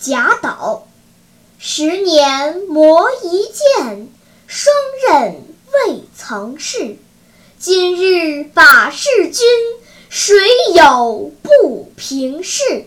贾岛十年磨一剑霜刃未曾试。今日把示君谁有不平事？